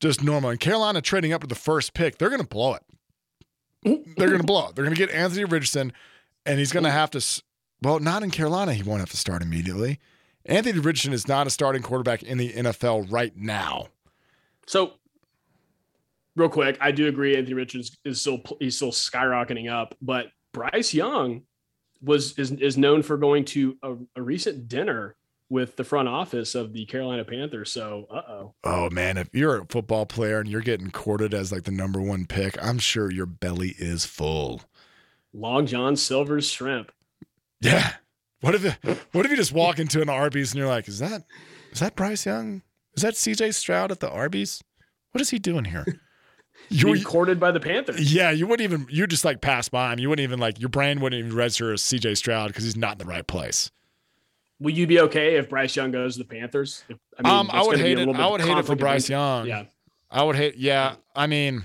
just normal. And Carolina trading up to the first pick, they're going to blow it. They're going to blow it. They're going to get Anthony Richardson, and he's going to have to. Well, not in Carolina. He won't have to start immediately. Anthony Richardson is not a starting quarterback in the NFL right now. So real quick, I do agree. Anthony Richards is still he's still skyrocketing up, but Bryce Young was is is known for going to a, a recent dinner with the front office of the Carolina Panthers. So, uh oh. Oh man, if you're a football player and you're getting courted as like the number one pick, I'm sure your belly is full. Long John Silver's shrimp. Yeah. What if what if you just walk into an Arby's and you're like, is that is that Bryce Young? Is that CJ Stroud at the Arby's? What is he doing here? You being courted by the Panthers. Yeah, you wouldn't even you just like pass by him. You wouldn't even like your brain wouldn't even register as CJ Stroud because he's not in the right place. Will you be okay if Bryce Young goes to the Panthers? If, I mean, um, I would hate it. I would hate it for Bryce Young. Yeah, I would hate. Yeah, I mean,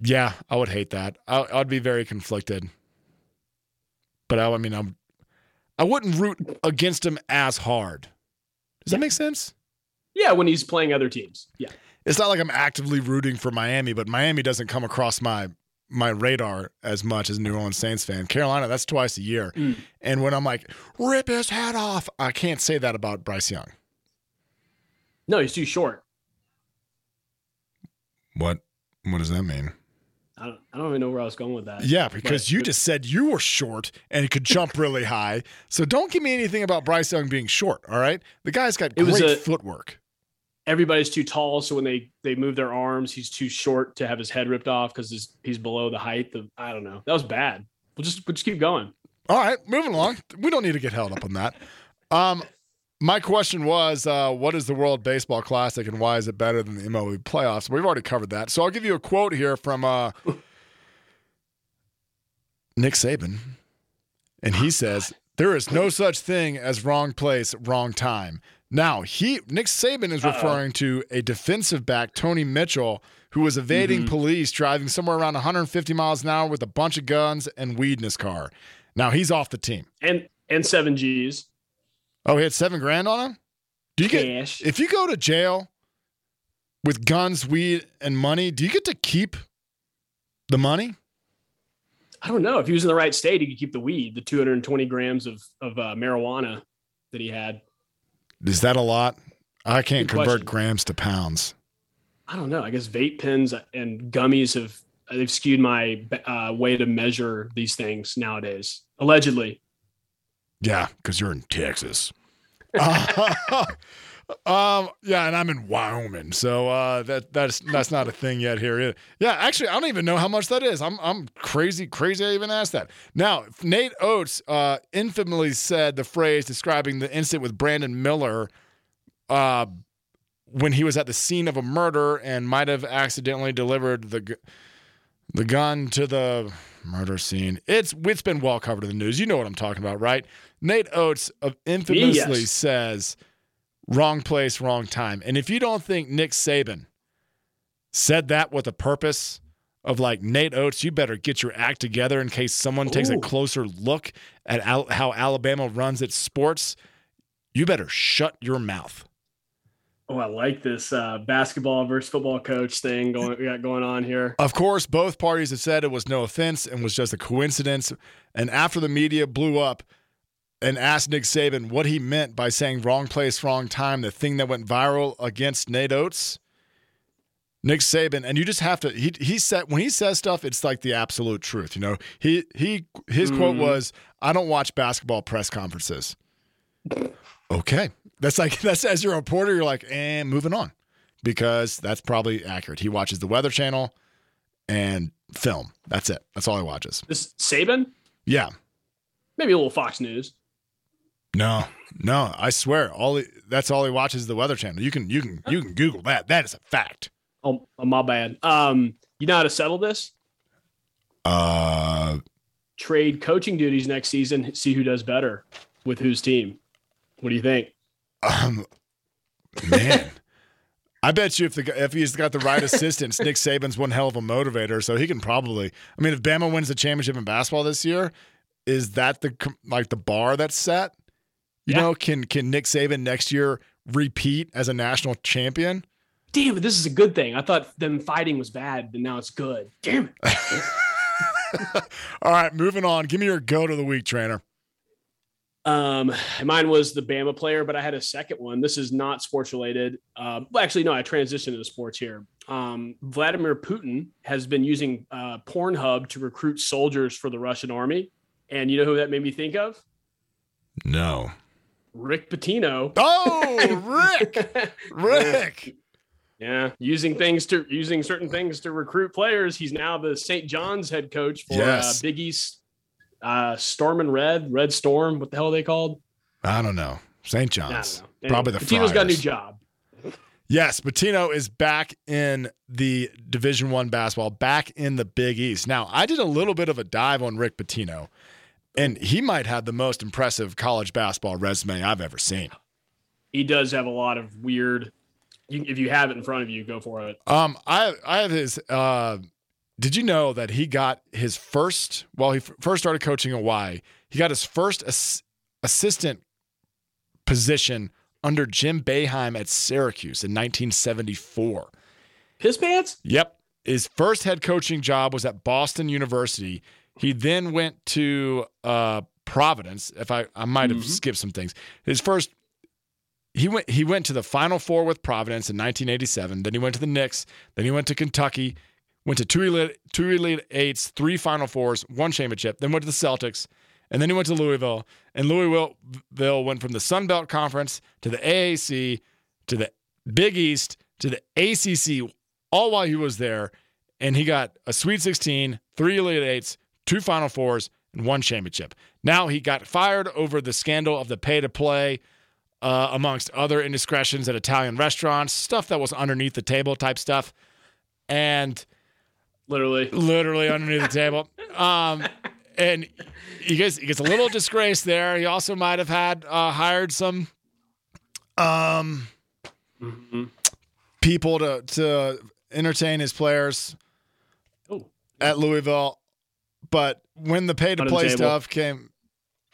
yeah, I would hate that. I, I'd be very conflicted. But I, I mean, I'm, I wouldn't root against him as hard. Does yeah. that make sense? Yeah, when he's playing other teams. Yeah. It's not like I'm actively rooting for Miami, but Miami doesn't come across my my radar as much as New Orleans Saints fan. Carolina, that's twice a year. Mm. And when I'm like, rip his head off, I can't say that about Bryce Young. No, he's too short. What what does that mean? I don't, I don't even know where I was going with that. Yeah, because but, you just said you were short and he could jump really high. So don't give me anything about Bryce Young being short, all right? The guy's got great a, footwork. Everybody's too tall, so when they they move their arms, he's too short to have his head ripped off because he's, below the height of I don't know. That was bad. We'll just we'll just keep going. All right, moving along. We don't need to get held up on that. Um, my question was, uh, what is the World Baseball Classic and why is it better than the MLB playoffs? We've already covered that. So I'll give you a quote here from uh, Nick Saban. And he says, There is no such thing as wrong place, wrong time. Now, he Nick Saban is referring Uh-oh. to a defensive back, Tony Mitchell, who was evading mm-hmm. police driving somewhere around 150 miles an hour with a bunch of guns and weed in his car. Now he's off the team. And and seven G's. Oh, he had seven grand on him? Do you Cash. get if you go to jail with guns, weed, and money, do you get to keep the money? I don't know. If he was in the right state, he could keep the weed, the 220 grams of of uh, marijuana that he had. Is that a lot? I can't Good convert question. grams to pounds. I don't know. I guess vape pens and gummies have they've skewed my uh, way to measure these things nowadays. Allegedly. Yeah, because you're in Texas. uh, um, yeah, and I'm in Wyoming, so uh, that that's that's not a thing yet here. Either. Yeah, actually, I don't even know how much that is. I'm I'm crazy, crazy. I even asked that. Now, Nate Oats uh, infamously said the phrase describing the incident with Brandon Miller. Uh, when he was at the scene of a murder and might have accidentally delivered the the gun to the murder scene. It's it's been well covered in the news. You know what I'm talking about, right? Nate Oats infamously yes. says, "Wrong place, wrong time." And if you don't think Nick Saban said that with a purpose of like Nate Oats, you better get your act together in case someone Ooh. takes a closer look at al- how Alabama runs its sports. You better shut your mouth. Oh, I like this uh, basketball versus football coach thing going we got going on here. Of course, both parties have said it was no offense and was just a coincidence. And after the media blew up and asked Nick Saban what he meant by saying "wrong place, wrong time," the thing that went viral against Nate Oats, Nick Saban, and you just have to. He he said when he says stuff, it's like the absolute truth. You know, he he his mm. quote was, "I don't watch basketball press conferences." Okay. That's like that's as your reporter, you're like, and eh, moving on. Because that's probably accurate. He watches the weather channel and film. That's it. That's all he watches. This Saban? Yeah. Maybe a little Fox News. No, no, I swear, all he, that's all he watches is the Weather Channel. You can you can you can Google that. That is a fact. Oh, oh my bad. Um, you know how to settle this? Uh, trade coaching duties next season. See who does better with whose team. What do you think? Um, man. I bet you if the if he's got the right assistants, Nick Saban's one hell of a motivator, so he can probably. I mean, if Bama wins the championship in basketball this year, is that the like the bar that's set? You yeah. know, can can Nick Saban next year repeat as a national champion? Damn it, this is a good thing. I thought them fighting was bad, but now it's good. Damn it. All right, moving on. Give me your go to the week, Trainor. Um, mine was the Bama player, but I had a second one. This is not sports related. Uh, well, actually, no, I transitioned into sports here. Um, Vladimir Putin has been using uh, Pornhub to recruit soldiers for the Russian army. And you know who that made me think of? No. Rick Pitino. Oh, Rick, Rick. Yeah, using things to using certain things to recruit players. He's now the St. John's head coach for Yes. uh, Big East uh, Storm and Red, Red Storm. What the hell are they called? I don't know. St. John's. know. Probably the Pitino's got a new job. Yes, Pitino is back in the Division One basketball, back in the Big East. Now, I did a little bit of a dive on Rick Pitino, and he might have the most impressive college basketball resume I've ever seen. He does have a lot of weird. You, if you have it in front of you, go for it. Um, I I have his. Uh, did you know that he got his first? Well, he f- first started coaching at Y. He got his first ass- assistant position under Jim Boeheim at Syracuse in 1974. Piss pants. Yep. His first head coaching job was at Boston University. He then went to uh, Providence. If I, I might have Mhm. skipped some things. His first, he went he went to the Final Four with Providence in 1987. Then he went to the Knicks. Then he went to Kentucky. Went to two elite, two elite eights, three Final Fours, one championship. Then went to the Celtics, and then he went to Louisville. And Louisville went from the Sun Belt Conference to the AAC to the Big East to the ACC, all while he was there. And he got a Sweet 16, three Elite Eights, two Final Fours, and one championship. Now he got fired over the scandal of the pay to play, uh, amongst other indiscretions at Italian restaurants, stuff that was underneath the table type stuff. And Literally. literally underneath the table. Um, and he gets he gets a little disgrace there. He also might have had uh, hired some um Mhm. people to to entertain his players Oh, at Louisville. But when the pay to play stuff came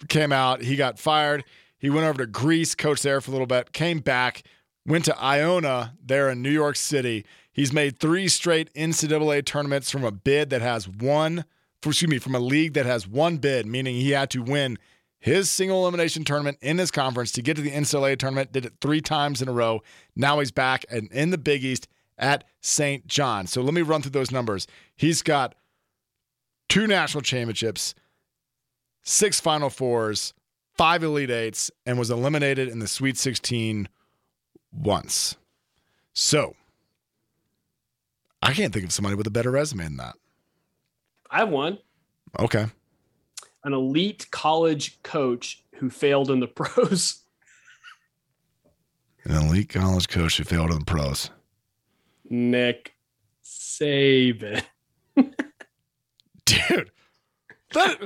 came out, he got fired. He went over to Greece, coached there for a little bit, came back, went to Iona there in New York City. He's made three straight NCAA tournaments from a bid that has one, for, excuse me, from a league that has one bid, meaning he had to win his single elimination tournament in his conference to get to the NCAA tournament. Did it three times in a row. Now he's back and in the Big East at St. John. So let me run through those numbers. He's got two national championships, six Final Fours, five Elite Eights, and was eliminated in the Sweet 16 once. So I can't think of somebody with a better resume than that. I have one. Okay. An elite college coach who failed in the pros. An elite college coach who failed in the pros. Nick Saban. Dude, that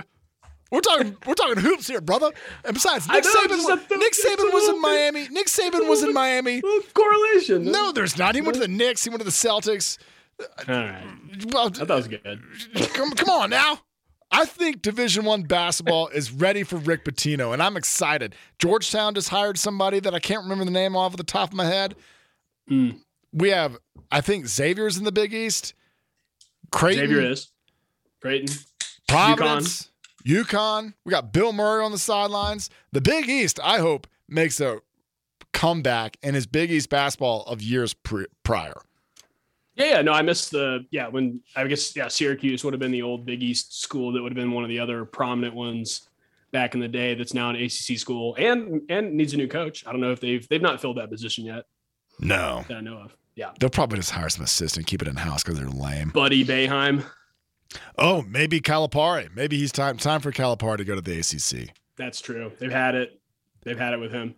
we're talking we're talking hoops here, brother. And besides, Nick know, Saban, just a- Nick Saban was in. Miami. Nick Saban was in Miami. Correlation. No, there's not. He went to the Knicks. He went to the Celtics. All right. Well, I thought that was good. come, come on now. I think Division One basketball is ready for Rick Pitino, and I'm excited. Georgetown just hired somebody that I can't remember the name off the top of my head. Mm. We have, I think, Xavier's in the Big East. Creighton, Xavier is. Creighton. Providence, UConn. We got Bill Murray on the sidelines. The Big East, I hope, makes a comeback and is Big East basketball of years pre- prior. Yeah, yeah. No, I missed the yeah when I guess yeah Syracuse would have been the old Big East school that would have been one of the other prominent ones back in the day. That's now an ACC school and and needs a new coach. I don't know if they've they've not filled that position yet No. that I know of. Yeah, They'll probably just hire some assistant, keep it in house because they're lame. Buddy Boeheim. Oh, maybe Calipari. Maybe he's time time for Calipari to go to the ACC. That's true. They've had it. They've had it with him.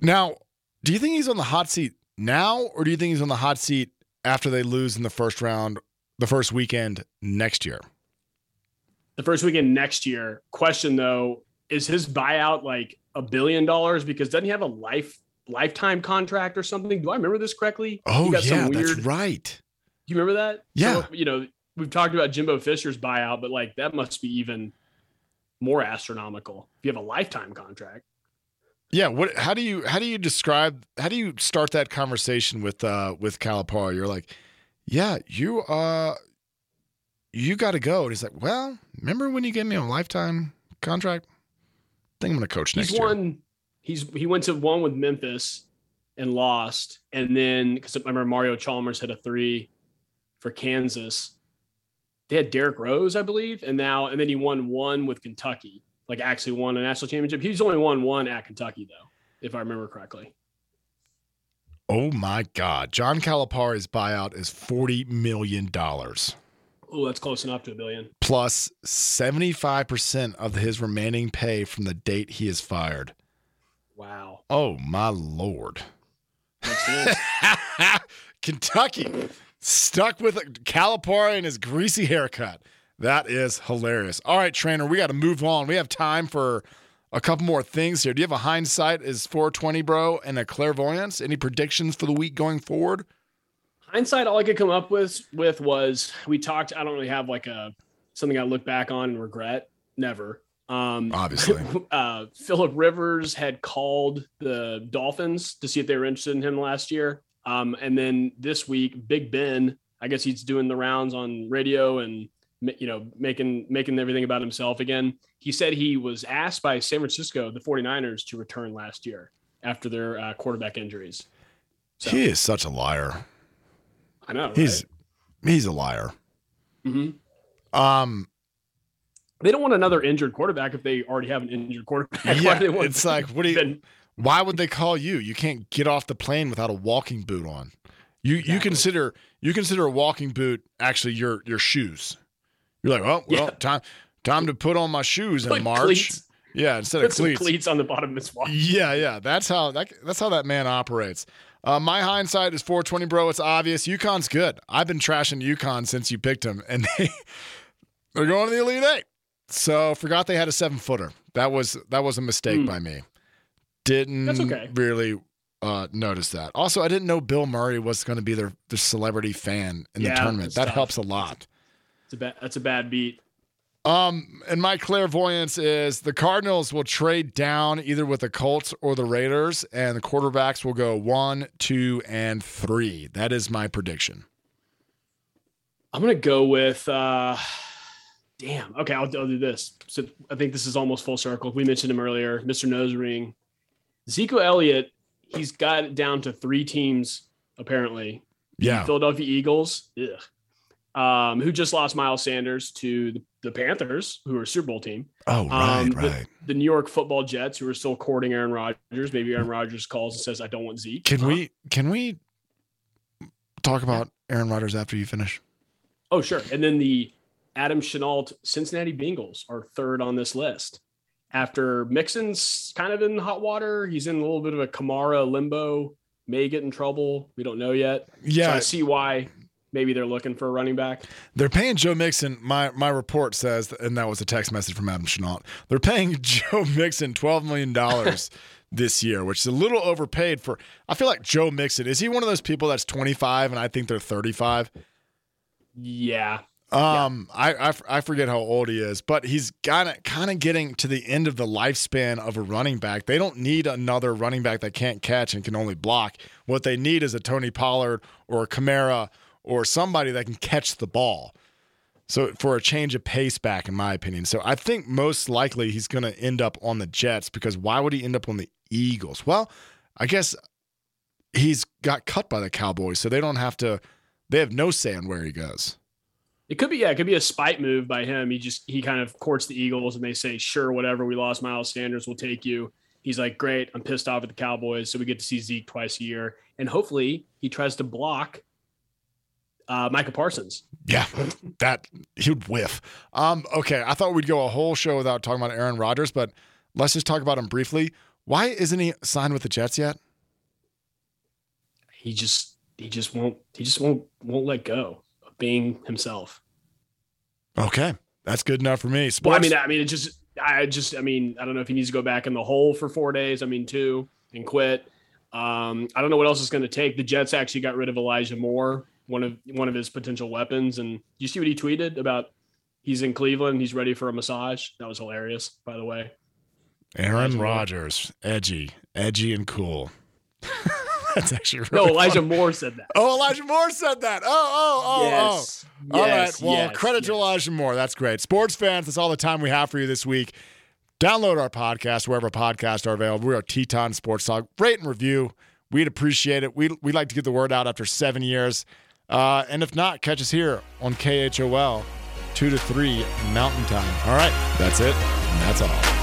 Now, do you think he's on the hot seat now, or do you think he's on the hot seat after they lose in the first round, the first weekend next year? The first weekend next year. Question though, is his buyout like a billion dollars? Because doesn't he have a life lifetime contract or something? Do I remember this correctly? Oh got some yeah, weird- that's right. Do you remember that? Yeah. So, you know, we've talked about Jimbo Fisher's buyout, but like that must be even more astronomical if you have a lifetime contract. Yeah. What? How do you how do you describe how do you start that conversation with uh with Calipari? You're like, yeah, you uh you got to go. And he's like, well, remember when you gave me a lifetime contract? I think I'm going to coach next he's year. won. He's he went to one with Memphis and lost, and then because I remember Mario Chalmers hit a three for Kansas. They had Derrick Rose, I believe, and now and then he won one with Kentucky. Like actually won a national championship. He's only won one at Kentucky though. if I remember correctly. Oh my God. John Calipari's buyout is $40 million Oh, Oh, that's close enough to a billion. plus 75% of his remaining pay from the date he is fired. Wow. Oh my Lord. Makes sense. Kentucky stuck with Calipari and his greasy haircut. That is hilarious. All right, Trainor, we got to move on. We have time for a couple more things here. Do you have a hindsight is 420, bro, and a clairvoyance? Any predictions for the week going forward? Hindsight, all I could come up with with was we talked. I don't really have like a something I look back on and regret. Never. Um, Obviously. uh, Philip Rivers had called the Dolphins to see if they were interested in him last year. Um, and then this week, Big Ben, I guess he's doing the rounds on radio and you know making making everything about himself again. He said he was asked by San Francisco, the 49ers, to return last year after their uh, quarterback injuries. So, He is such a liar. I know. He's he's a liar. Mm-hmm. Um They don't want another injured quarterback if they already have an injured quarterback. Yeah, they want it's like what do you why would they call you? You can't get off the plane without a walking boot on. You you consider you consider a walking boot actually your your shoes. You're like, oh well, Yeah. time time to put on my shoes in Put March. cleats. Yeah, instead put of cleats. cleats on the bottom of his watch. Yeah, yeah. That's how that that's how that man operates. Uh, my hindsight is 420, bro. It's obvious. UConn's good. I've been trashing UConn since you picked him, and they they're going to the Elite Eight. So forgot they had a seven footer. That was that was a mistake Hmm. by me. Didn't That's okay. really uh, notice that. Also, I didn't know Bill Murray was going to be their, their celebrity fan in the tournament. That tough. helps a lot. It's a bad, that's a bad beat. Um, and my clairvoyance is the Cardinals will trade down either with the Colts or the Raiders, and the quarterbacks will go one, two, and three. That is my prediction. I'm gonna go with. uh Damn. Okay, I'll, I'll do this. So I think this is almost full circle. We mentioned him earlier, Mr. Nose Ring. Zeke Elliott. He's got it down to three teams apparently. Yeah. Philadelphia Eagles, ugh, um, who just lost Miles Sanders to the, the Panthers, who are a Super Bowl team. Oh, right, Um, the- right. The New York Football Jets, who are still courting Aaron Rodgers. Maybe Aaron Rodgers calls and says, "I don't want Zeke." Can Huh? we can we talk about Aaron Rodgers after you finish? Oh, sure. And then the Adam Chenault Cincinnati Bengals are third on this list. After Mixon's kind of in hot water, he's in a little bit of a Kamara limbo, may get in trouble. We don't know yet. So Yeah, I see why maybe they're looking for a running back. they're paying Joe Mixon. My my report says, and that was a text message from Adam Chenault. They're paying Joe Mixon twelve million dollars this year, which is a little overpaid for. I feel like Joe Mixon is he one of those people that's twenty five and I think they're thirty five. Yeah. Um, I, I f- I forget how old he is, but he's of kind of getting to the end of the lifespan of a running back. They don't need another running back that can't catch and can only block. What they need is a Tony Pollard or a Kamara or somebody that can catch the ball. So for a change of pace back, in my opinion. So I think most likely he's going to end up on the Jets because why would he end up on the Eagles? Well, I guess he's got cut by the Cowboys, so they don't have to. They have no say on where he goes. It could be, yeah, it could be a spite move by him. He just he kind of courts the Eagles and they say, sure, whatever, we lost Miles Sanders, we'll take you. He's like, great, I'm pissed off at the Cowboys, so we get to see Zeke twice a year. And hopefully he tries to block uh, Micah Parsons. Yeah, that he would whiff. Um, okay, I thought we'd go a whole show without talking about Aaron Rodgers, but let's just talk about him briefly. Why isn't he signed with the Jets yet? He just he just won't he just won't won't let go being himself. Okay, that's good enough for me. Well, I mean, I mean, it just I just I mean, I don't know if he needs to go back in the hole for four days. I mean, two and quit. Um, I don't know what else it's going to take. The Jets actually got rid of Elijah Moore, one of one of his potential weapons. And you see what he tweeted about? He's in Cleveland. He's ready for a massage. That was hilarious, by the way. Aaron Rodgers, edgy, edgy and cool. that's actually No, Elijah funny. Moore said that. Oh, Elijah Moore said that. Oh, oh, oh, yes. oh. All right. Yes, Well, yes, credit to. Elijah Moore. That's great. Sports fans, that's all the time we have for you this week. Download our podcast wherever podcasts are available. We are Teton Sports Talk. Rate and review. We'd appreciate it. We we like to get the word out after seven years. Uh, and if not, catch us here on KHOL, two to three Mountain Time. All right, that's it. And that's all.